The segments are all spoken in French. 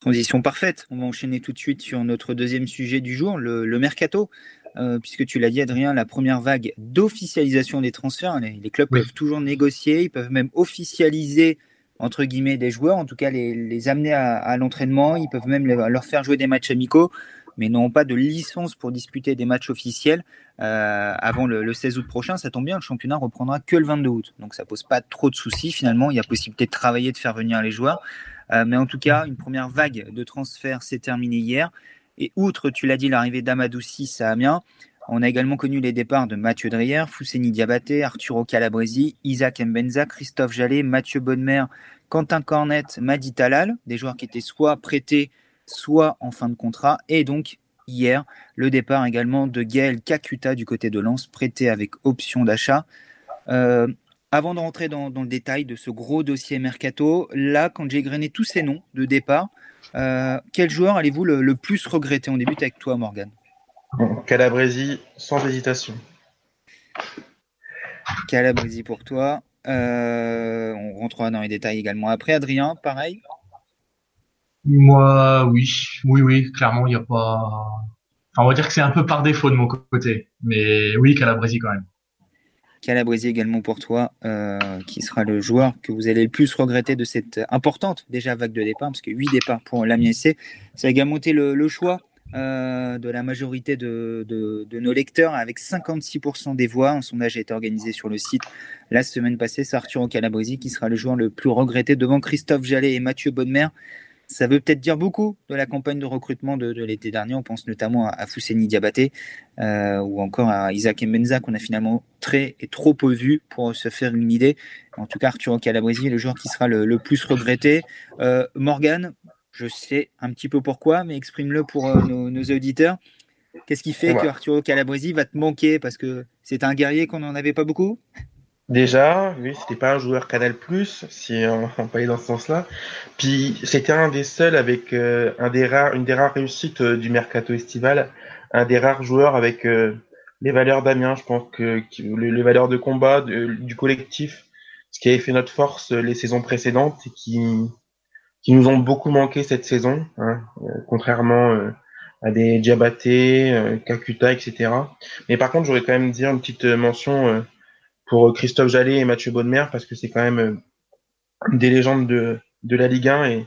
Transition parfaite. On va enchaîner tout de suite sur notre deuxième sujet du jour, le, mercato. Euh, puisque tu l'as dit, Adrien, la première vague d'officialisation des transferts. Les, clubs peuvent toujours négocier, ils peuvent même officialiser entre guillemets des joueurs, en tout cas les, amener à, l'entraînement. Ils peuvent même leur faire jouer des matchs amicaux, mais n'ont pas de licence pour disputer des matchs officiels euh, avant le, le, 16 août prochain. Ça tombe bien, le championnat reprendra que le 22 août, donc ça pose pas trop de soucis. Finalement, il y a possibilité de travailler, de faire venir les joueurs. Euh, mais en tout cas, une première vague de transferts s'est terminée hier. Et outre, tu l'as dit, l'arrivée d'Amadou 6 à Amiens, on a également connu les départs de Mathieu Drier, Fousseni Diabaté, Arturo Calabresi, Isaac Mbenza, Christophe Jallet, Mathieu Bonnemer, Quentin Cornet, Madi Talal, des joueurs qui étaient soit prêtés, soit en fin de contrat. Et donc, hier, le départ également de Gaël Kakuta du côté de Lens, prêté avec option d'achat. Euh, avant de rentrer dans, le détail de ce gros dossier mercato, là, quand j'ai grainé tous ces noms de départ, euh, quel joueur allez-vous le, plus regretter? On débute avec toi, Morgan. Calabresi, sans hésitation. Calabresi pour toi. Euh, on rentrera dans les détails également après. Adrien, pareil? Moi, oui. Oui, oui, clairement, il n'y a pas. Enfin, on va dire que c'est un peu par défaut de mon côté. Mais oui, Calabresi quand même. Calabresi également pour toi, euh, qui sera le joueur que vous allez le plus regretter de cette importante déjà vague de départ, parce que 8 départs pour l'Amiens Ça a également été le, choix euh, de la majorité de, nos lecteurs, avec 56% des voix. Un sondage a été organisé sur le site la semaine passée. C'est Arthur Calabresi qui sera le joueur le plus regretté devant Christophe Jallet et Mathieu Bonnemer. Ça veut peut-être dire beaucoup de la campagne de recrutement de, l'été dernier. On pense notamment à, Fousseni Diabaté euh, ou encore à Isaac Mbenza qu'on a finalement très et trop peu vu pour se faire une idée. En tout cas, Arturo Calabresi est le joueur qui sera le, plus regretté. Euh, Morgan, je sais un petit peu pourquoi, mais exprime-le pour euh, nos, auditeurs. Qu'est-ce qui fait que Arturo Calabresi va te manquer? Parce que c'est un guerrier qu'on n'en avait pas beaucoup? Déjà, oui, c'était pas un joueur Canal Plus, si on, on parlait dans ce sens-là. Puis c'était un des seuls avec euh, un des rares, une des rares réussites euh, du mercato estival, un des rares joueurs avec euh, les valeurs d'Amiens, je pense que, les, valeurs de combat du collectif, ce qui avait fait notre force les saisons précédentes et qui qui nous ont beaucoup manqué cette saison, hein, contrairement à des Diabaté, Kakuta, etc. Mais par contre, j'aurais quand même dire une petite mention pour Christophe Jallet et Mathieu Bonnemer parce que c'est quand même euh, des légendes de, de la Ligue 1 et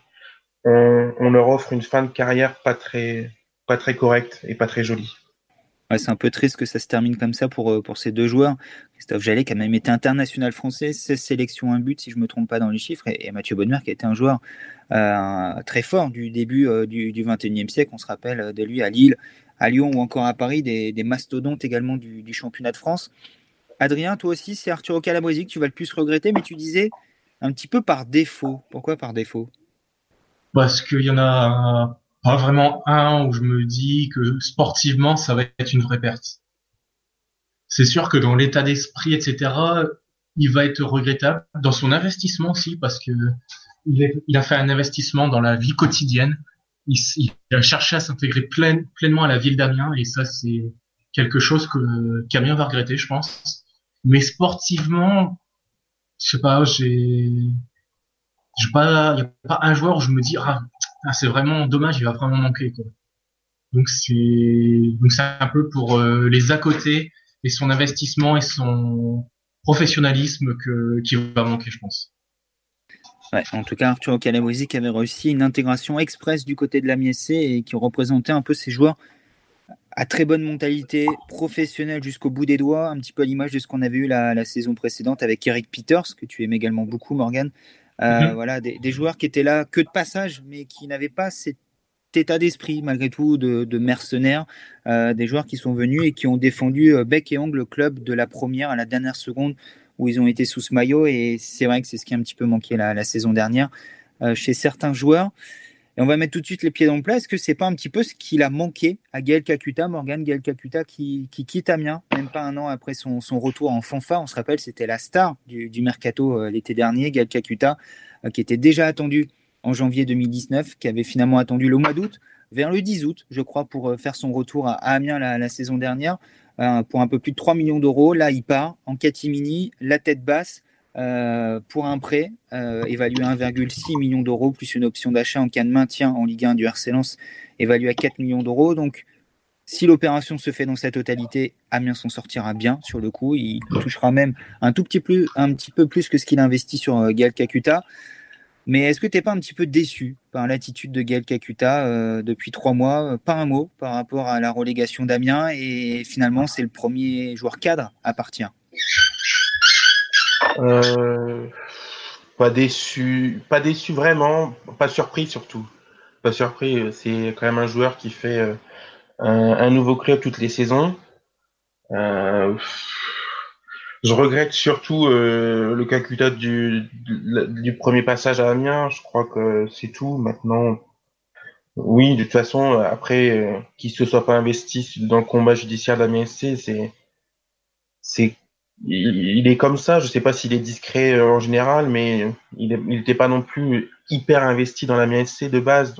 on, leur offre une fin de carrière pas très, pas très correcte et pas très jolie. c'est un peu triste que ça se termine comme ça pour, euh, pour ces deux joueurs. Christophe Jallet qui a même été international français, 16 sélections, un but si je ne me trompe pas dans les chiffres, et, Mathieu Bonnemer qui a été un joueur euh, très fort du début du, du 21e siècle. On se rappelle de lui à Lille, à Lyon ou encore à Paris, des, mastodontes également du championnat de France. Adrien, toi aussi, c'est Arturo Calabresi que tu vas le plus regretter, mais tu disais un petit peu par défaut. Pourquoi par défaut? Parce qu'il y en a pas vraiment un où je me dis que sportivement, ça va être une vraie perte. C'est sûr que dans l'état d'esprit, etc., il va être regrettable. Dans son investissement aussi, parce que il, a fait un investissement dans la vie quotidienne. Il, a cherché à s'intégrer pleinement à la ville d'Amiens, et ça, c'est quelque chose que qu'Amiens va regretter, je pense. Mais sportivement, je sais pas, j'ai, j'ai pas, a pas un joueur où je me dis ah, c'est vraiment dommage, il va vraiment manquer. Donc c'est, donc c'est un peu pour euh, les à côté et son investissement et son professionnalisme que qui va manquer, je pense. Ouais, en tout cas, Arthur Calabresi qui avait réussi une intégration express du côté de la MSC et qui représentait un peu ces joueurs à très bonne mentalité, professionnelle jusqu'au bout des doigts, un petit peu à l'image de ce qu'on avait eu la, saison précédente avec Eric Peters, que tu aimes également beaucoup, Morgan. Euh, mhm. Voilà, des, joueurs qui étaient là que de passage, mais qui n'avaient pas cet état d'esprit, malgré tout, de, mercenaires. Euh, des joueurs qui sont venus et qui ont défendu euh, bec et ongle le club de la première à la dernière seconde où ils ont été sous ce maillot. Et c'est vrai que c'est ce qui a un petit peu manqué la, la saison dernière chez certains joueurs. Et on va mettre tout de suite les pieds dans le plat. Est-ce que c'est pas un petit peu ce qu'il a manqué à Gaël Kakuta, Morgan Gaël Kakuta qui, qui, quitte Amiens, même pas un an après son, retour en fanfare. On se rappelle, c'était la star du, mercato euh, l'été dernier, Gaël Kakuta, euh, qui était déjà attendu en janvier 2019, qui avait finalement attendu le mois d'août, vers le 10 août, je crois, pour euh, faire son retour à, Amiens la, la, saison dernière, pour un peu plus de 3 millions d'euros. Là, il part en catimini, la tête basse, pour un prêt évalué à 1,6 million d'euros, plus une option d'achat en cas de maintien en Ligue 1 du RC Lens évalué à 4 millions d'euros. Donc, si l'opération se fait dans sa totalité, Amiens s'en sortira bien sur le coup. Il touchera même un tout petit, plus, un petit peu plus que ce qu'il investit sur euh, Gaël Kakuta. Mais est-ce que tu n'es pas un petit peu déçu par l'attitude de Gaël Kakuta euh, depuis trois mois? Pas un mot par rapport à la relégation d'Amiens et finalement c'est le premier joueur cadre à partir. Euh, pas déçu, pas déçu vraiment, pas surpris surtout. Pas surpris, c'est quand même un joueur qui fait un, nouveau club toutes les saisons. Euh, je regrette surtout euh, le Kakuta du, du, premier passage à Amiens. Je crois que c'est tout. Maintenant, oui, de toute façon, après, euh, qu'il se soit pas investi dans le combat judiciaire d'Amiens SC, c'est, c'est, il, est comme ça. Je sais pas s'il est discret en général, mais il n'était pas non plus hyper investi dans l'Amiens SC de base.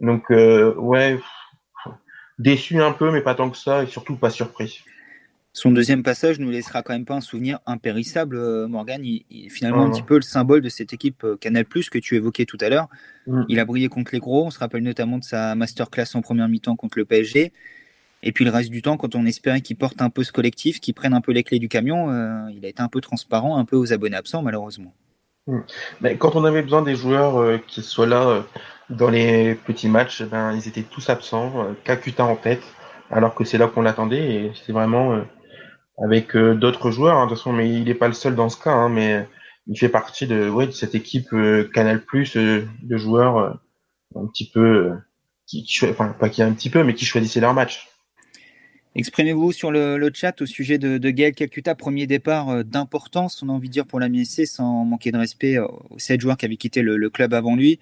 Donc, ouais, déçu un peu, mais pas tant que ça, et surtout pas surpris. Son deuxième passage nous laissera quand même pas un souvenir impérissable, euh, Morgan. Il, est finalement un petit peu le symbole de cette équipe euh, Canal Plus que tu évoquais tout à l'heure. Mm. Il a brillé contre les gros. On se rappelle notamment de sa masterclass en première mi-temps contre le PSG. Et puis le reste du temps, quand on espérait qu'il porte un peu ce collectif, qu'il prenne un peu les clés du camion, euh, il a été un peu transparent, un peu aux abonnés absents, malheureusement. Mm. Mais quand on avait besoin des joueurs qui soient là dans les petits matchs, ben, ils étaient tous absents, euh, Kakuta en tête, alors que c'est là qu'on l'attendait et c'est vraiment euh, avec euh, d'autres joueurs, hein, de toute façon, mais il n'est pas le seul dans ce cas, hein, mais il fait partie de, ouais, de cette équipe Canal Plus de joueurs un petit peu, qui, enfin pas qui un petit peu, mais qui choisissaient leur match. Exprimez-vous sur le, chat au sujet de, de Gaël Kakuta, premier départ d'importance, on a envie de dire pour la MSC, sans manquer de respect aux sept joueurs qui avaient quitté le club avant lui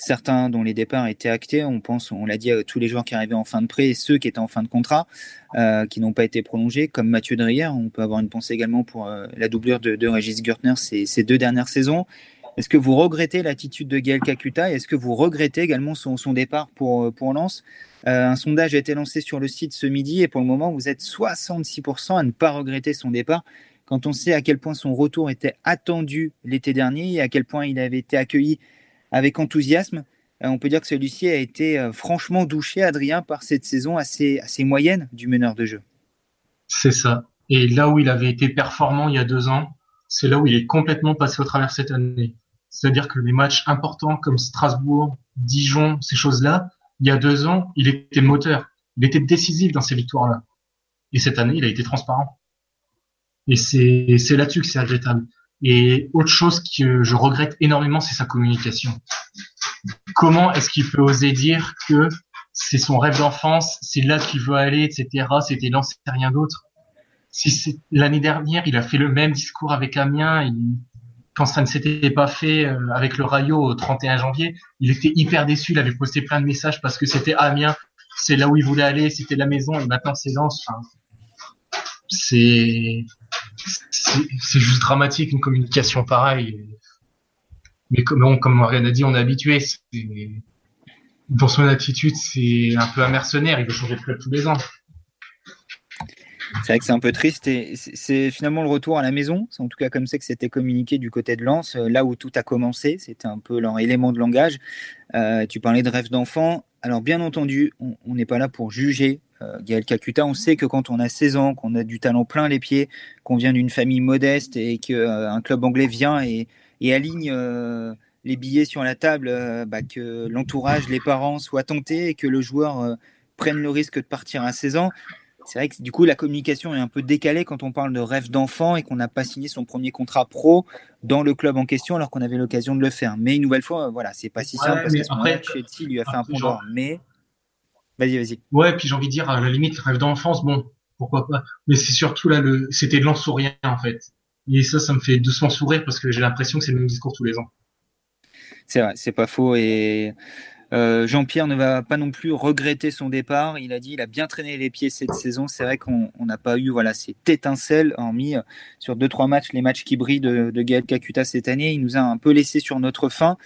certains dont les départs étaient actés. On pense, on l'a dit à tous les joueurs qui arrivaient en fin de prêt et ceux qui étaient en fin de contrat, euh, qui n'ont pas été prolongés, comme Mathieu Drier. On peut avoir une pensée également pour euh, la doublure de, de Régis Gertner ces, deux dernières saisons. Est-ce que vous regrettez l'attitude de Gaël Kakuta? Et est-ce que vous regrettez également son, départ pour, euh, Lens? Un sondage a été lancé sur le site ce midi et pour le moment, vous êtes 66% à ne pas regretter son départ quand on sait à quel point son retour était attendu l'été dernier et à quel point il avait été accueilli avec enthousiasme. Euh, on peut dire que celui-ci a été euh, franchement douché, Adrien, par cette saison assez moyenne du meneur de jeu. C'est ça. Et là où il avait été performant il y a deux ans, c'est là où il est complètement passé au travers cette année. C'est-à-dire que les matchs importants comme Strasbourg, Dijon, ces choses-là, il y a deux ans, il était moteur. Il était décisif dans ces victoires-là. Et cette année, il a été transparent. Et c'est là-dessus que c'est regrettable. Et autre chose que je regrette énormément, c'est sa communication. Comment est-ce qu'il peut oser dire que c'est son rêve d'enfance, c'est là qu'il veut aller, etc. C'était lancé rien d'autre? Si l'année dernière, il a fait le même discours avec Amiens, quand ça ne s'était pas fait euh, avec le Rayo au 31 janvier, il était hyper déçu. Il avait posté plein de messages parce que c'était Amiens, c'est là où il voulait aller, c'était la maison, et maintenant c'est Lens. C'est c'est juste dramatique une communication pareille. Mais comme, comme Marianne a dit, on est habitué. Dans son attitude, c'est un peu un mercenaire. Il veut changer de tous les ans. C'est vrai que c'est un peu triste et c'est finalement le retour à la maison. C'est en tout cas comme ça que c'était communiqué du côté de Lens, euh, là où tout a commencé. C'était un peu leur élément de langage. Euh, tu parlais de rêve d'enfant. Alors bien entendu, on n'est pas là pour juger euh, Gaël Kakuta, on sait que quand on a 16 ans, qu'on a du talent plein les pieds, qu'on vient d'une famille modeste et qu'un euh, club anglais vient et, aligne les billets sur la table, bah, que l'entourage, les parents soient tentés et que le joueur prenne le risque de partir à 16 ans. C'est vrai que du coup, la communication est un peu décalée quand on parle de rêve d'enfant et qu'on n'a pas signé son premier contrat pro dans le club en question alors qu'on avait l'occasion de le faire. Mais une nouvelle fois, voilà, c'est pas si simple parce qu'à ce moment-là, lui a fait un pont Mais Vas-y, vas-y. Ouais, puis j'ai envie de dire, à la limite, rêve d'enfance, bon, pourquoi pas. Mais c'est surtout là, le, c'était de l'ensourien, en fait. Et ça, ça me fait doucement sourire parce que j'ai l'impression que c'est le même discours tous les ans. C'est vrai, c'est pas faux. Et euh, Jean-Pierre ne va pas non plus regretter son départ. Il a dit, il a bien traîné les pieds cette saison. C'est vrai qu'on n'a pas eu voilà cette étincelle, hormis euh, sur deux trois matchs, les matchs qui brillent de, de Gaël Kakuta cette année. Il nous a un peu laissé sur notre fin.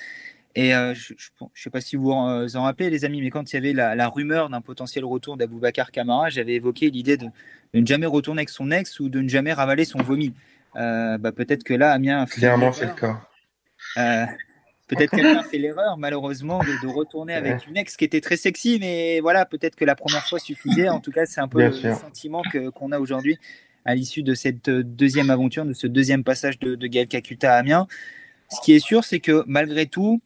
Et euh, je ne sais pas si vous euh, en rappelez, les amis, mais quand il y avait la, rumeur d'un potentiel retour d'Aboubacar Kamara, j'avais évoqué l'idée de, ne jamais retourner avec son ex ou de ne jamais ravaler son vomi. bah, peut-être que là, Amiens a fait. Clairement, c'est le cas. Peut-être a fait l'erreur, malheureusement, de, retourner avec une ex qui était très sexy, mais voilà, peut-être que la première fois suffisait. En tout cas, c'est un peu le, sentiment qu'on a aujourd'hui à l'issue de cette deuxième aventure, de ce deuxième passage de, de Gaël Kakuta à Amiens. Ce qui est sûr, c'est que malgré tout,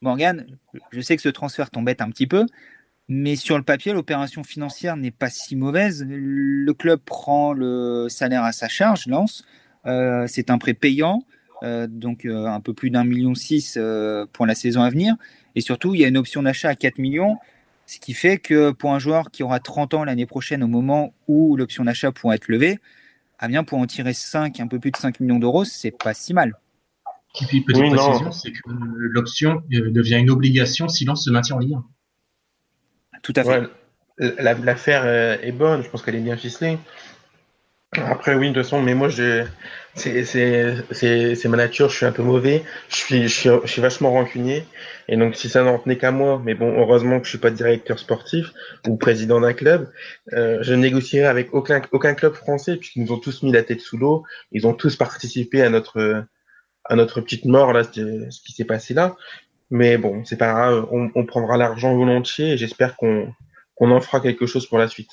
Morgan, je sais que ce transfert t'embête un petit peu, mais sur le papier, l'opération financière n'est pas si mauvaise. Le club prend le salaire à sa charge, lance. Euh, c'est un prêt payant, euh, donc euh, un peu plus d'un million six pour la saison à venir. Et surtout, il y a une option d'achat à 4 millions, ce qui fait que pour un joueur qui aura 30 ans l'année prochaine, au moment où l'option d'achat pourra être levée, bien pour en tirer 5, un peu plus de 5 millions d'euros, c'est pas si mal. Et puis, petite précision, c'est que l'option devient une obligation si l'on se maintient en Ligue Tout à fait. L'affaire euh, est bonne, je pense qu'elle est bien ficelée. Après, oui, de toute façon, mais moi, je, c'est ma nature, je suis un peu mauvais, je suis, je suis, vachement rancunier. Et donc, si ça n'en tenait qu'à moi, mais bon, heureusement que je suis pas directeur sportif ou président d'un club, euh, je négocierai avec aucun, aucun club français, puisqu'ils nous ont tous mis la tête sous l'eau, ils ont tous participé à notre, à notre petite mort, là, ce qui s'est passé là. Mais bon, c'est pas grave, on, prendra l'argent volontiers et j'espère qu'on en fera quelque chose pour la suite.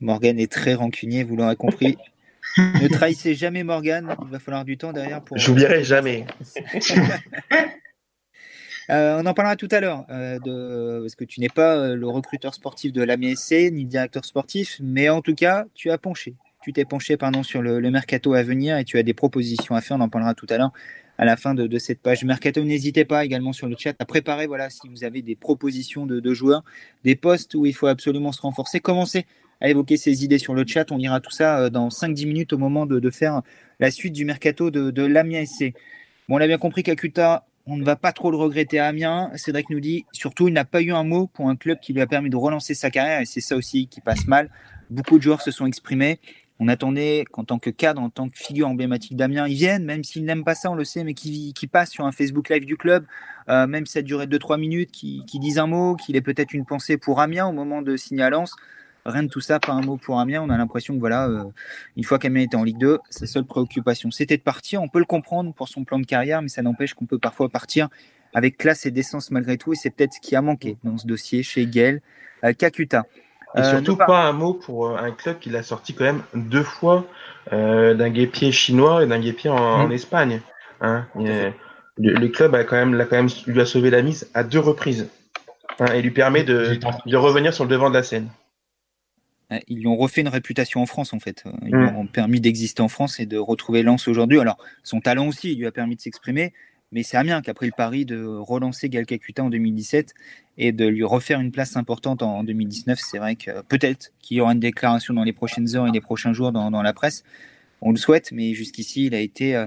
Morgan est très rancunier, vous l'aurez compris. ne trahissez jamais Morgan, il va falloir du temps derrière pour. J'oublierai jamais. Euh, on en parlera tout à l'heure, euh, de... parce que tu n'es pas euh, le recruteur sportif de l'AMSC, ni le directeur sportif, mais en tout cas, tu as penché. Tu t'es penché pardon, sur le, mercato à venir et tu as des propositions à faire, on en parlera tout à l'heure à la fin de, cette page mercato. N'hésitez pas également sur le chat à préparer, voilà, si vous avez des propositions de, de joueurs, des postes où il faut absolument se renforcer, commencez à évoquer ces idées sur le chat. On ira tout ça euh, dans 5-10 minutes au moment de, faire la suite du mercato de, l'Amiens SC. Bon, on a bien compris qu'Akuta, on ne va pas trop le regretter à Amiens. Cédric nous dit, surtout, il n'a pas eu un mot pour un club qui lui a permis de relancer sa carrière et c'est ça aussi qui passe mal. Beaucoup de joueurs se sont exprimés. On attendait qu'en tant que cadre, en tant que figure emblématique d'Amiens, ils viennent, même s'ils n'aiment pas ça, on le sait, mais qui, qui passent sur un Facebook Live du club, euh, même si ça durait 2-3 minutes, qui, qui disent un mot, qu'il ait peut-être une pensée pour Amiens au moment de signalance rien de tout ça, pas un mot pour Amiens. On a l'impression que voilà, euh, une fois qu'Amiens était en Ligue 2, sa seule préoccupation, c'était de partir. On peut le comprendre pour son plan de carrière, mais ça n'empêche qu'on peut parfois partir avec classe et décence malgré tout. Et c'est peut-être ce qui a manqué dans ce dossier chez Gaël euh, Kakuta. Et euh, surtout pas un mot pour un club qui l'a sorti quand même deux fois d'un guépier chinois et d'un guépier en, mmh. Espagne. Hein. le, club a quand même, l'a quand même, lui a sauvé la mise à deux reprises hein, et lui permet de, de revenir sur le devant de la scène. Ils lui ont refait une réputation en France, en fait. Ils lui mm. ont permis d'exister en France et de retrouver Lens aujourd'hui. Alors, son talent aussi, il lui a permis de s'exprimer, mais c'est Amiens qui a pris le pari de relancer Gal Kakuta en 2017 et de lui refaire une place importante en 2019. C'est vrai que peut-être qu'il y aura une déclaration dans les prochaines heures et les prochains jours dans, dans la presse. On le souhaite, mais jusqu'ici, il a été euh,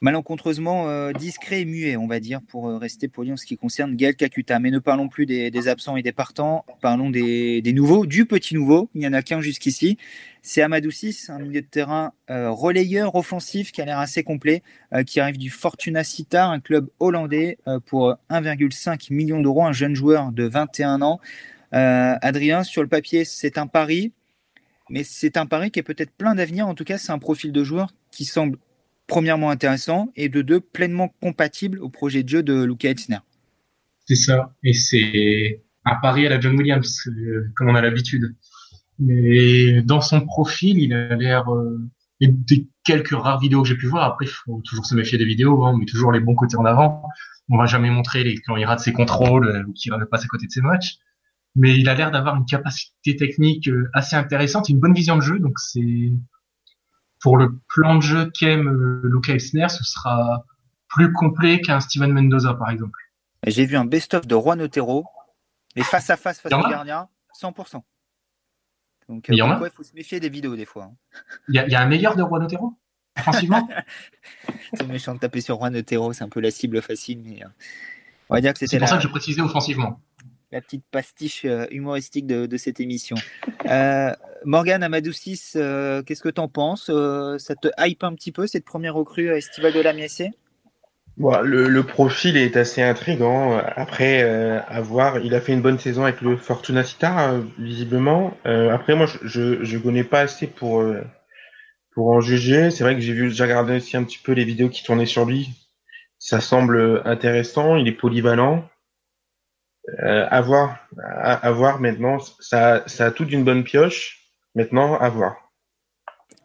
malencontreusement euh, discret et muet, on va dire, pour euh, rester poli en ce qui concerne Gaël Kakuta. Mais ne parlons plus des, absents et des partants, parlons des, nouveaux, du petit nouveau. Il n'y en a qu'un jusqu'ici. C'est Amadou 6, un milieu de terrain euh, relayeur offensif qui a l'air assez complet, qui arrive du Fortuna Sittard, un club hollandais, pour 1,5 million d'euros, un jeune joueur de 21 ans. Adrien, sur le papier, c'est un pari, mais c'est un pari qui est peut-être plein d'avenir. En tout cas, c'est un profil de joueur qui semble premièrement intéressant et de deux pleinement compatible au projet de jeu de Luca Etzner. C'est ça, et c'est un pari à la John Williams, euh, comme on a l'habitude. Mais dans son profil, il a l'air euh, des quelques rares vidéos que j'ai pu voir. Après, il faut toujours se méfier des vidéos, hein, mais toujours les bons côtés en avant. On va jamais montrer les, quand il rate ses contrôles euh, ou qu'il passe à côté de ses matchs. Mais il a l'air d'avoir une capacité technique assez intéressante, une bonne vision de jeu. Donc c'est pour le plan de jeu qu'aime euh, Luca Elsner, ce sera plus complet qu'un Steven Mendoza, par exemple. J'ai vu un best-of de Juan Otero, et face à face, face au gardien, 100%. Donc, euh, il faut se méfier des vidéos des fois. Hein. Il, y a, un meilleur de Juan Otero Offensivement C'est méchant de taper sur Juan Otero, c'est un peu la cible facile, mais euh, on va dire que c'était. C'est pour ça que je précisais offensivement la petite pastiche euh, humoristique de, cette émission. Euh, Morgane Amadou 6, euh, qu'est-ce que tu en penses Ça te hype un petit peu cette première recrue estivale de la Miessé le, profil est assez intrigant. Après, avoir, il a fait une bonne saison avec le Fortuna Città, visiblement. après, moi, je ne connais pas assez pour pour en juger. C'est vrai que j'ai vu, regardé aussi un petit peu les vidéos qui tournaient sur lui. Ça semble intéressant. Il est polyvalent. Euh, à voir, à, voir maintenant. Ça a tout d'une bonne pioche. Maintenant, à voir.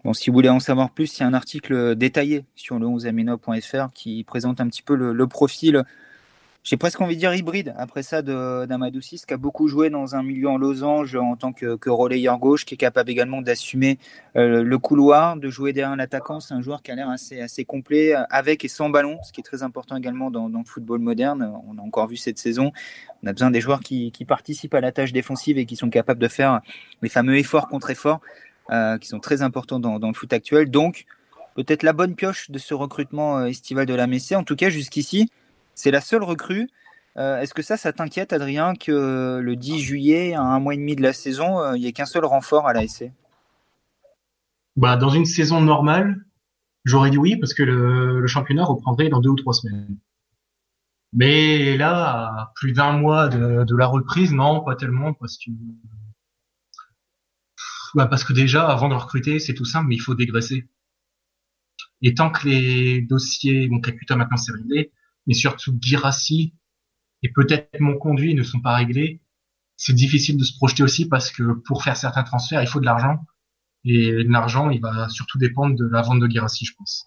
Bon, si vous voulez en savoir plus, il y a un article détaillé sur le 11amino.fr qui présente un petit peu le, le profil j'ai presque envie de dire hybride après ça d'Amadou 6 qui a beaucoup joué dans un milieu en losange en tant que, relayeur gauche, qui est capable également d'assumer euh, le couloir, de jouer derrière l'attaquant. C'est un joueur qui a l'air assez, assez complet avec et sans ballon, ce qui est très important également dans, le football moderne. On a encore vu cette saison. On a besoin des joueurs qui, qui participent à la tâche défensive et qui sont capables de faire les fameux efforts contre efforts euh, qui sont très importants dans, dans le foot actuel. Donc, peut-être la bonne pioche de ce recrutement euh, estival de la Messée. En tout cas, jusqu'ici, c'est la seule recrue. Euh, est-ce que ça, ça t'inquiète, Adrien, que le 10 juillet, à un mois et demi de la saison, euh, il n'y ait qu'un seul renfort à la SC bah, Dans une saison normale, j'aurais dit oui, parce que le, championnat reprendrait dans deux ou trois semaines. Mais là, plus d'un mois de, la reprise, non, pas tellement, parce que bah parce que déjà, avant de recruter, c'est tout simple, mais il faut dégraisser. Et tant que les dossiers, mon Kakuta maintenant c'est réglé, mais surtout Girassi et peut-être mon conduit ne sont pas réglés, c'est difficile de se projeter aussi parce que pour faire certains transferts, il faut de l'argent. Et l'argent, il va surtout dépendre de la vente de Girassi, je pense.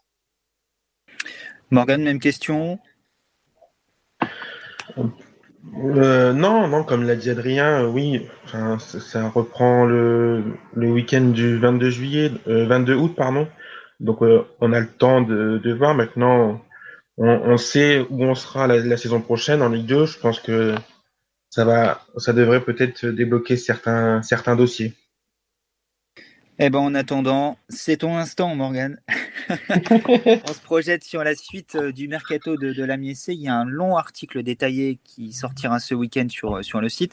Morgan, même question? Euh, non, non, comme l'a dit Adrien, euh, oui, ça, reprend le, le week-end du 22 juillet, 22 euh, août, pardon. Donc, on a le temps de, de voir. Maintenant, on, sait où on sera la, saison prochaine en Ligue 2. Je pense que ça va, ça devrait peut-être débloquer certains, certains dossiers. Eh ben, en attendant, c'est ton instant, Morgan. on se projette sur la suite euh, du mercato de, de Il y a un long article détaillé qui sortira ce week-end sur, sur le site.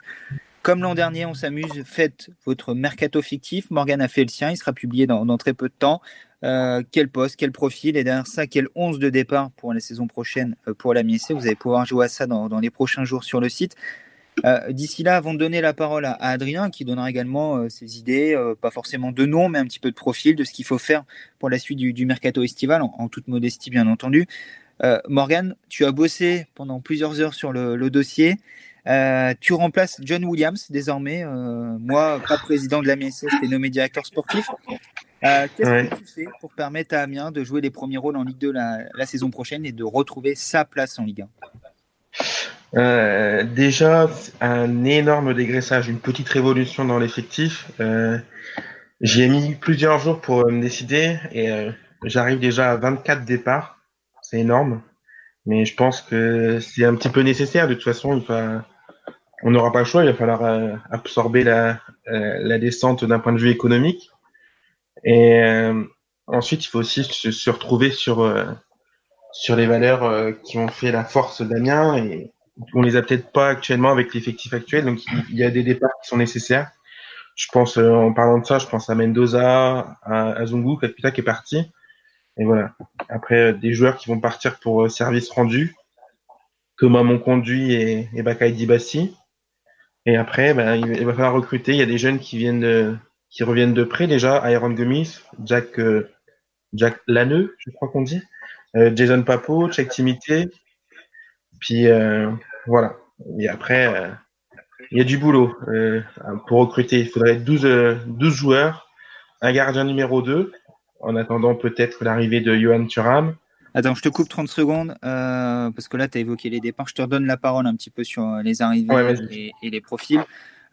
Comme l'an dernier, on s'amuse, faites votre mercato fictif. Morgan a fait le sien, il sera publié dans, dans très peu de temps. Euh, quel poste, quel profil, et derrière ça, quel 11 de départ pour la saison prochaine euh, pour la MIC. Vous allez pouvoir jouer à ça dans, les prochains jours sur le site. Euh, d'ici là, avant de donner la parole à, Adrien, qui donnera également ses idées, pas forcément de nom, mais un petit peu de profil, de ce qu'il faut faire pour la suite du, mercato estival, en, toute modestie bien entendu. Morgan, tu as bossé pendant plusieurs heures sur le, dossier. tu remplaces John Williams désormais. moi, pas président de la MSC, j'étais nommé directeur sportif. Euh, qu'est-ce que tu fais pour permettre à Amiens de jouer les premiers rôles en Ligue 2 la, saison prochaine et de retrouver sa place en Ligue 1 euh, Déjà, un énorme dégraissage, une petite révolution dans l'effectif. Euh, J'ai mis plusieurs jours pour me décider et j'arrive déjà à 24 départs. C'est énorme. Mais je pense que c'est un petit peu nécessaire. De toute façon, il va, on n'aura pas le choix. Il va falloir absorber la, la descente d'un point de vue économique. Et euh, ensuite, il faut aussi se, retrouver sur, euh, sur les valeurs euh, qui ont fait la force d'Amiens et on les a peut-être pas actuellement avec l'effectif actuel. Donc, il y a des départs qui sont nécessaires. Je pense, en parlant de ça, je pense à Mendoza, à, à Zungu, Kakuta qui est parti. Et voilà. Après, des joueurs qui vont partir pour service rendu, Thomas Monconduit et, et Bakai Dibassi. Et après, ben, il va falloir recruter. Il y a des jeunes qui viennent de, qui reviennent de près déjà, Iron Gummies, Jack, euh, Jack Laneux, je crois qu'on dit, euh, Jason Papo, Check Timité, puis euh, voilà. Et après, il y a du boulot pour recruter. Il faudrait 12, 12 joueurs, un gardien numéro 2, en attendant peut-être l'arrivée de Johan Thuram. Attends, je te coupe 30 secondes, parce que là, tu as évoqué les départs. Je te redonne la parole un petit peu sur les arrivées et, les profils.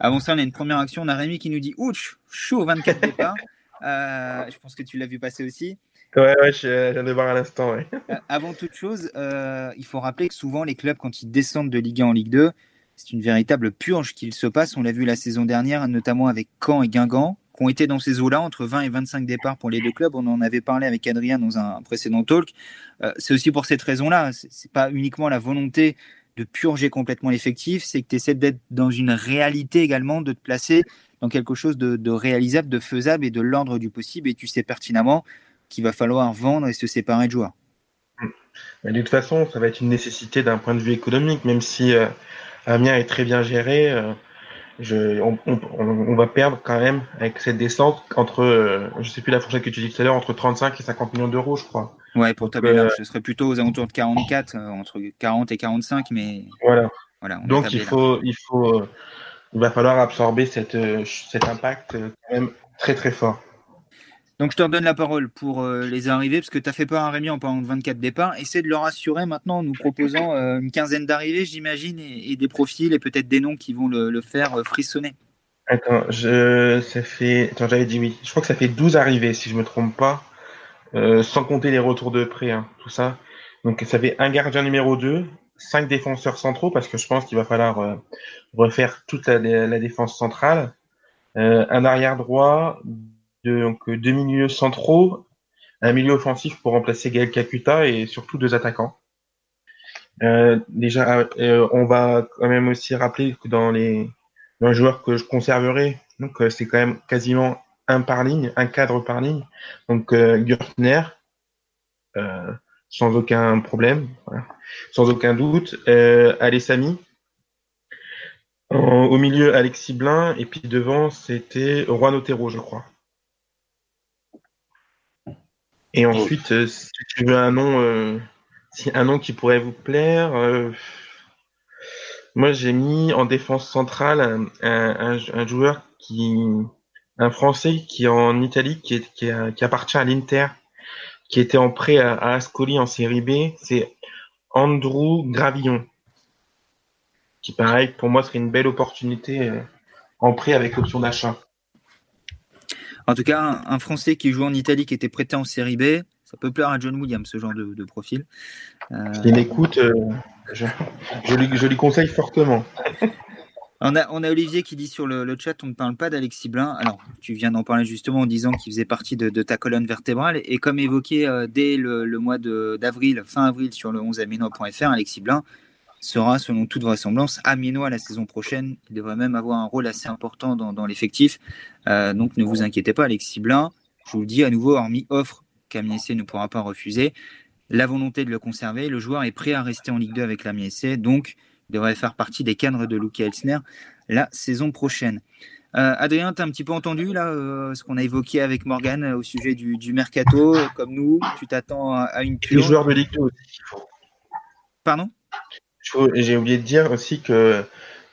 Avant ça, on a une première action. On a Rémi qui nous dit Ouch, chaud, 24 départs. Euh, je pense que tu l'as vu passer aussi. Ouais, ouais, je viens de voir à l'instant. Ouais. Euh, avant toute chose, euh, il faut rappeler que souvent les clubs, quand ils descendent de Ligue 1 en Ligue 2, c'est une véritable purge qu'il se passe. On l'a vu la saison dernière, notamment avec Caen et Guingamp, qui ont été dans ces eaux-là, entre 20 et 25 départs pour les deux clubs. On en avait parlé avec Adrien dans un précédent talk. c'est aussi pour cette raison-là. C'est pas uniquement la volonté de purger complètement l'effectif, c'est que tu essaies d'être dans une réalité également, de te placer dans quelque chose de, réalisable, de faisable et de l'ordre du possible. Et tu sais pertinemment qu'il va falloir vendre et se séparer de joueurs. de toute façon, ça va être une nécessité d'un point de vue économique, même si euh, Amiens est très bien géré. Euh, je, on, on, on, va perdre quand même avec cette descente entre, euh, je sais plus la fourchette que tu dis tout à l'heure, entre 35 et 50 millions d'euros, je crois. Ouais, pour tabler ce serait plutôt aux alentours de 44, euh, entre 40 et 45, mais. Voilà. voilà Donc il faut, il faut, il va falloir absorber cette, cet impact quand même très très fort. Donc je te redonne la parole pour euh, les arrivées, parce que tu as fait peur à Rémi en parlant de 24 départs. Essaie de le rassurer maintenant en nous proposant euh, une quinzaine d'arrivées, j'imagine, et, des profils et peut-être des noms qui vont le, faire euh, frissonner. Attends, je, ça fait, attends, j'avais dit oui. Je crois que ça fait 12 arrivées, si je me trompe pas, sans compter les retours de prêt, hein, tout ça. Donc ça fait un gardien numéro 2, cinq défenseurs centraux, parce que je pense qu'il va falloir refaire toute la défense centrale, un arrière droit, donc, euh, deux milieux centraux, un milieu offensif pour remplacer Gaël Kakuta et surtout deux attaquants. Euh, déjà, euh, on va quand même aussi rappeler que dans les, joueurs que je conserverai, donc c'est quand même quasiment un par ligne, un cadre par ligne. Donc Gürtner, sans aucun problème, sans aucun doute. Alessami, au milieu Alexis Blin, et puis devant c'était Juan Otero, je crois. Et ensuite, euh, si tu veux un nom, euh, si un nom qui pourrait vous plaire, euh, moi j'ai mis en défense centrale un, un, un, joueur qui, un Français qui est en Italie, qui, est, qui, qui appartient à l'Inter, qui était en prêt à, à Ascoli en série B, c'est Andrew Gravillon, qui pareil pour moi serait une belle opportunité en prêt avec option d'achat. En tout cas, un, Français qui joue en Italie, qui était prêté en série B, ça peut plaire à John Williams, ce genre de, profil. Euh... Il écoute, euh, je, lui, conseille fortement. On a, on a, Olivier qui dit sur le, chat on ne parle pas d'Alexis Blin. Alors, tu viens d'en parler justement en disant qu'il faisait partie de, ta colonne vertébrale. Et comme évoqué euh, dès le, mois d'avril, fin avril, sur le 11 aminois.fr, Alexis Blin sera, selon toute vraisemblance, amiénois la saison prochaine. Il devrait même avoir un rôle assez important dans, l'effectif. Euh, donc ne vous inquiétez pas, Alexis Blin, je vous le dis à nouveau, hormis offre qu'Amiessé ne pourra pas refuser, la volonté de le conserver, le joueur est prêt à rester en Ligue 2 avec l'Amiessé, donc il devrait faire partie des cadres de Luke Elsner la saison prochaine. Euh, Adrien, tu as un petit peu entendu là euh, ce qu'on a évoqué avec Morgan au sujet du, mercato, comme nous, tu t'attends à, une pure. Les joueurs de Ligue 2 aussi. Pardon? J'ai oublié de dire aussi que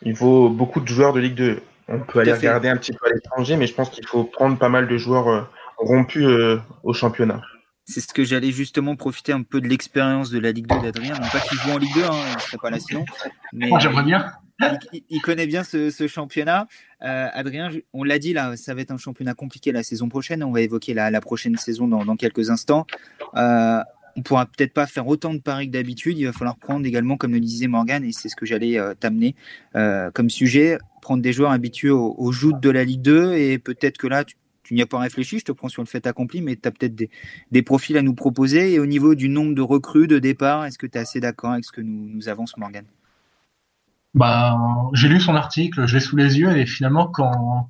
il faut beaucoup de joueurs de Ligue 2. On peut aller regarder un petit peu à l'étranger, mais je pense qu'il faut prendre pas mal de joueurs euh, rompus euh, au championnat. C'est ce que j'allais justement profiter un peu de l'expérience de la Ligue 2 d'Adrien. Non pas qu'il joue en Ligue 2, hein, il ne serait pas là sinon. Mais J'aimerais bien. Il, connaît bien ce, championnat. Euh, Adrien, on l'a dit là, ça va être un championnat compliqué la saison prochaine. On va évoquer la, prochaine saison dans, dans quelques instants on pourra peut-être pas faire autant de paris que d'habitude. Il va falloir prendre également, comme le disait Morgan, et c'est ce que j'allais euh, t'amener euh, comme sujet, prendre des joueurs habitués aux, joutes de la Ligue 2 et peut-être que là, tu, n'y as pas réfléchi, je te prends sur le fait accompli, mais tu as peut-être des, profils à nous proposer. Et au niveau du nombre de recrues, de départ, est-ce que tu es assez d'accord avec ce que nous, nous avance Morgan bah, J'ai lu son article, je l'ai sous les yeux, et finalement, quand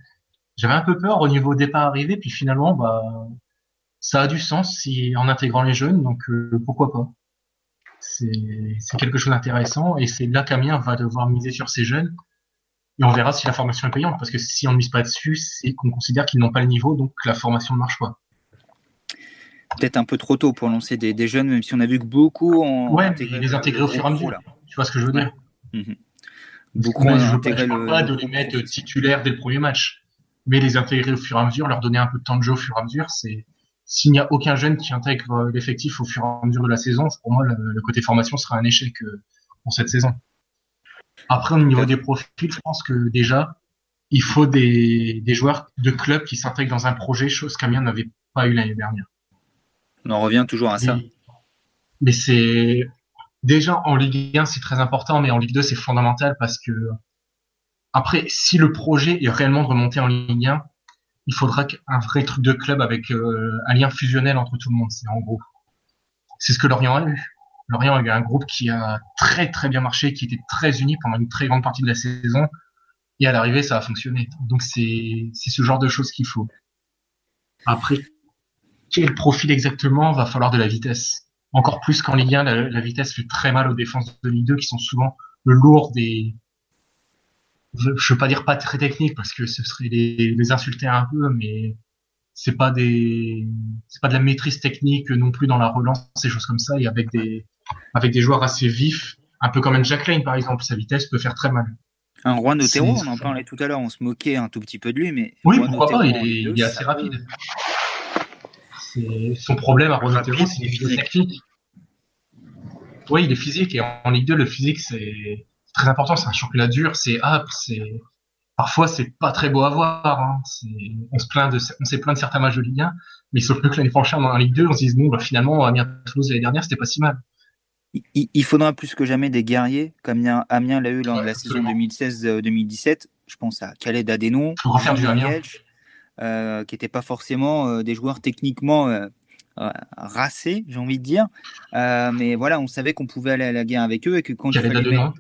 j'avais un peu peur au niveau départ arrivé, puis finalement, bah, ça a du sens si, en intégrant les jeunes, donc euh, pourquoi pas. C'est quelque chose d'intéressant et c'est là qu'Amiens va devoir miser sur ces jeunes et on verra si la formation est payante parce que si on ne mise pas dessus, c'est qu'on considère qu'ils n'ont pas le niveau donc la formation ne marche pas. Peut-être un peu trop tôt pour lancer des, jeunes, même si on a vu que beaucoup ont ouais, les intégrer au fur et à mesure. Tu vois ce que je veux dire? Mhm. Beaucoup ont intégré le. Pas de les mettre titulaires dès le premier match, mais les intégrer au fur et à mesure, leur donner un peu de temps de jeu au fur et à mesure, c'est s'il n'y a aucun jeune qui intègre euh, l'effectif au fur et à mesure de la saison, pour moi, le, côté formation sera un échec euh, pour cette saison. Après, au niveau des profils, je pense que déjà, il faut des, des joueurs de club qui s'intègrent dans un projet, chose qu'Amiens n'avait pas eu l'année dernière. On en revient toujours à ça. Mais, c'est déjà en Ligue 1, c'est très important, mais en Ligue 2, c'est fondamental parce que après, si le projet est réellement de remonter en Ligue 1, il faudra un vrai truc de club avec euh, un lien fusionnel entre tout le monde. C'est en gros. C'est ce que Lorient a eu. Lorient a eu un groupe qui a très très bien marché, qui était très uni pendant une très grande partie de la saison. Et à l'arrivée, ça a fonctionné. Donc c'est ce genre de choses qu'il faut. Après, quel profil exactement Va falloir de la vitesse? Encore plus qu'en Ligue 1, la, vitesse fait très mal aux défenses de Ligue 2 qui sont souvent le lourd des je, ne veux pas dire pas très technique parce que ce serait les, les insulter un peu, mais c'est pas des, c'est pas de la maîtrise technique non plus dans la relance, ces choses comme ça, et avec des, avec des joueurs assez vifs, un peu comme un Jack Lane par exemple, sa vitesse peut faire très mal. Un roi Notero, on en parlait tout à l'heure, on se moquait un tout petit peu de lui, mais. Oui, pourquoi pas, il est, il est assez rapide. Son problème à Roi Notero, c'est les techniques. Oui, il est physique, et en Ligue 2, le physique, c'est très important, c'est un championnat dur, c'est âpre, c'est. Parfois, c'est pas très beau à voir. Hein. On se plaint de, on s'est plaint de certains matchs de Ligue 1, mais sauf que l'année prochaine, en Ligue 2, on se dit, bon, bah, finalement, Amiens Toulouse l'année dernière, c'était pas si mal il, faudra plus que jamais des guerriers, comme Amiens l'a eu lors de la saison 2016-2017. Je pense à Khaled Adenon, euh, qui n'étaient pas forcément euh, des joueurs techniquement euh, racés, j'ai envie de dire. mais voilà, on savait qu'on pouvait aller à la guerre avec eux et que quand, il fallait, mettre,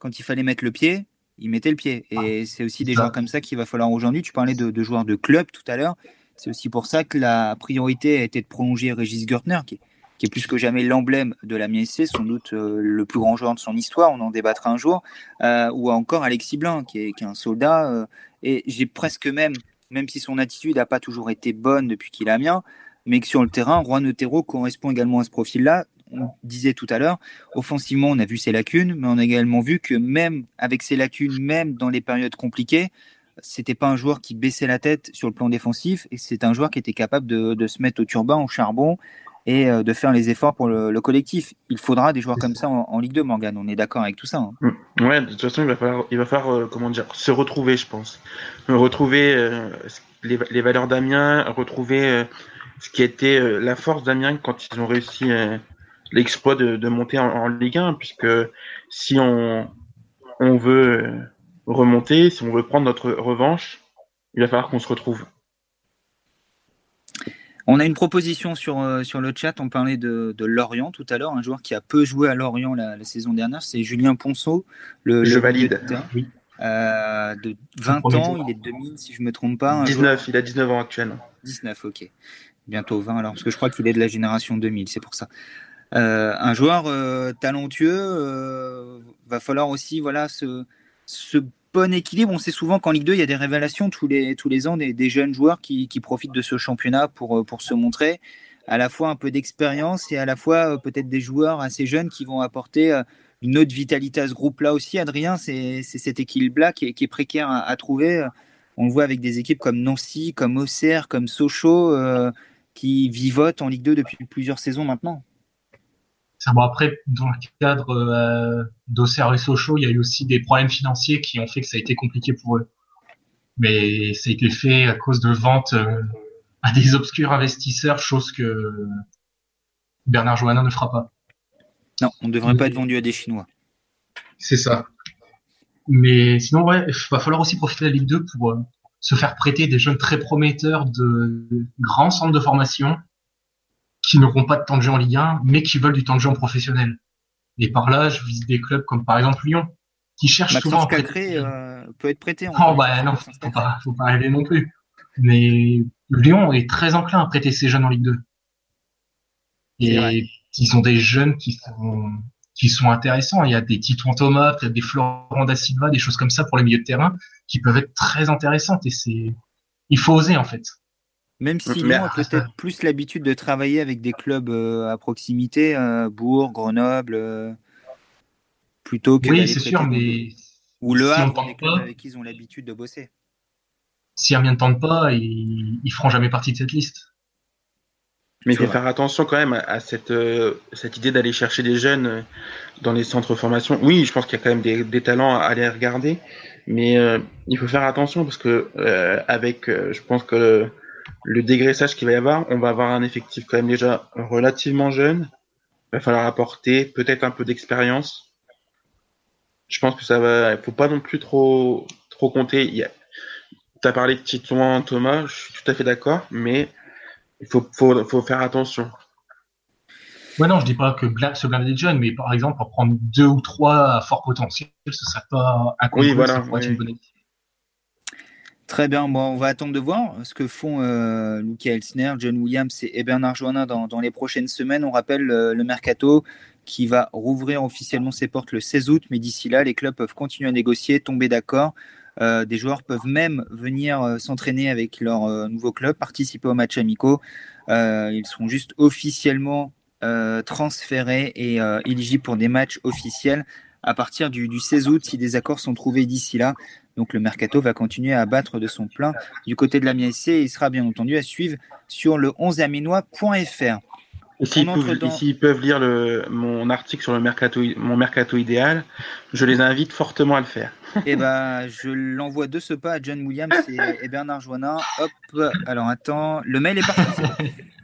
quand il fallait mettre le pied, ils mettaient le pied. Et ah. c'est aussi des joueurs comme ça qu'il va falloir aujourd'hui. Tu parlais de, de, joueurs de club tout à l'heure. C'est aussi pour ça que la priorité a été de prolonger Régis Gertner, qui, qui est plus que jamais l'emblème de la MSC, sans doute euh, le plus grand joueur de son histoire, on en débattra un jour, euh, ou encore Alexis Blanc, qui est, un soldat. Euh, et j'ai presque même, même si son attitude n'a pas toujours été bonne depuis qu'il a Amiens, mais que sur le terrain, Juan Otero correspond également à ce profil-là. On disait tout à l'heure, offensivement, on a vu ses lacunes, mais on a également vu que même avec ses lacunes, même dans les périodes compliquées, c'était pas un joueur qui baissait la tête sur le plan défensif, et c'est un joueur qui était capable de, de se mettre au turban, au charbon, et euh, de faire les efforts pour le, collectif. Il faudra des joueurs comme ça en, Ligue 2, Morgan. On est d'accord avec tout ça. Hein. Mm. Ouais, de toute façon, il va falloir, il va falloir euh, comment dire, se retrouver, je pense. Retrouver euh, les, valeurs d'Amiens, retrouver ce qui été la force d'Amiens quand ils ont réussi l'exploit de, monter en, Ligue 1, puisque si on, on veut remonter, si on veut prendre notre revanche, il va falloir qu'on se retrouve. On a une proposition sur, euh, sur le chat. On parlait de, Lorient tout à l'heure, un joueur qui a peu joué à Lorient la, saison dernière, c'est Julien Ponceau. Le, Je valide. Euh, de 20 ans, il est de 2000 si je ne me trompe pas. 19, il a 19 ans actuellement. 19, ok. Bientôt 20 alors, parce que je crois qu'il est de la génération 2000, c'est pour ça. Euh, un joueur talentueux, va falloir aussi voilà, se, se bon équilibre. On sait souvent qu'en Ligue 2, il y a des révélations tous les, tous les ans des, jeunes joueurs qui, profitent de ce championnat pour, euh, pour se montrer à la fois un peu d'expérience et à la fois euh, peut-être des joueurs assez jeunes qui vont apporter euh, une autre vitalité à ce groupe-là aussi. Adrien, c'est cet équilibre-là qui, est précaire à, trouver. On le voit avec des équipes comme Nancy, comme Auxerre, comme Sochaux, qui vivotent en Ligue 2 depuis plusieurs saisons maintenant. Bon, après, dans le cadre euh, d'Auxerre et Sochaux, il y a eu aussi des problèmes financiers qui ont fait que ça a été compliqué pour eux. Mais ça a été fait à cause de ventes euh, à des obscurs investisseurs, chose que Bernard Johannin ne fera pas. Non, on ne devrait pas être vendu à des Chinois. C'est ça. Mais sinon, ouais, il va falloir aussi profiter de la Ligue 2 pour euh, se faire prêter des jeunes très prometteurs de grands centres de formation qui n'auront pas de temps de jeu en Ligue 1, mais qui veulent du temps de jeu en professionnel. Et par là, je vise des clubs comme par exemple Lyon, qui cherchent souvent à prêter. Euh, peut être prêté. En oh, bah, non, faut pas, faut pas rêver non plus. Mais Lyon est très enclin à prêter ses jeunes en Ligue 2. Et ils ont des jeunes qui sont, qui sont intéressants. Il y a des Titouan Thomas, peut-être des Florent da Silva, des choses comme ça pour les milieux de terrain qui peuvent être très intéressantes. Et c'est, il faut oser en fait. Même si Lyon a peut-être plus l'habitude de travailler avec des clubs euh, à proximité, euh, Bourg, Grenoble, euh, plutôt que. Oui, c'est sûr, mais. Ou le Havre, des clubs avec qui ils ont l'habitude de bosser. Si Amiens ne tente pas, ils ne feront jamais partie de cette liste. Mais il faut faire attention quand même à cette, cette idée d'aller chercher des jeunes dans les centres de formation. Oui, je pense qu'il y a quand même des, des talents à aller regarder, mais il faut faire attention parce que avec, je pense que le dégraissage qu'il va y avoir, on va avoir un effectif quand même déjà relativement jeune. Il va falloir apporter peut-être un peu d'expérience. Je pense que ça va. Il faut pas non plus trop trop compter. Tu as parlé de Titouan Thomas, je suis tout à fait d'accord, mais il faut, faut, faut, faire attention. Ouais, non, je dis pas que se blinder de jeunes, mais par exemple, pour prendre deux ou trois à fort potentiel, ce serait pas un oui, voilà, oui. une bonne Très bien, bon, on va attendre de voir ce que font euh, Luca Elsner, John Williams et Bernard Joannin dans, les prochaines semaines. On rappelle euh, le mercato qui va rouvrir officiellement ses portes le 16 août, mais d'ici là, les clubs peuvent continuer à négocier, tomber d'accord des joueurs peuvent même venir s'entraîner avec leur nouveau club, participer aux matchs amicaux. ils seront juste officiellement transférés et éligibles pour des matchs officiels à partir du, 16 août si des accords sont trouvés d'ici là. Donc le mercato va continuer à battre de son plein du côté de la SC et il sera bien entendu à suivre sur le 11aminois.fr. Et s'ils peuvent, lire le, mon article sur le mercato, mon mercato idéal, je les invite fortement à le faire. Et eh ben, je l'envoie de ce pas à John Williams et, Bernard Joannin. Hop, alors attends, le mail est parti.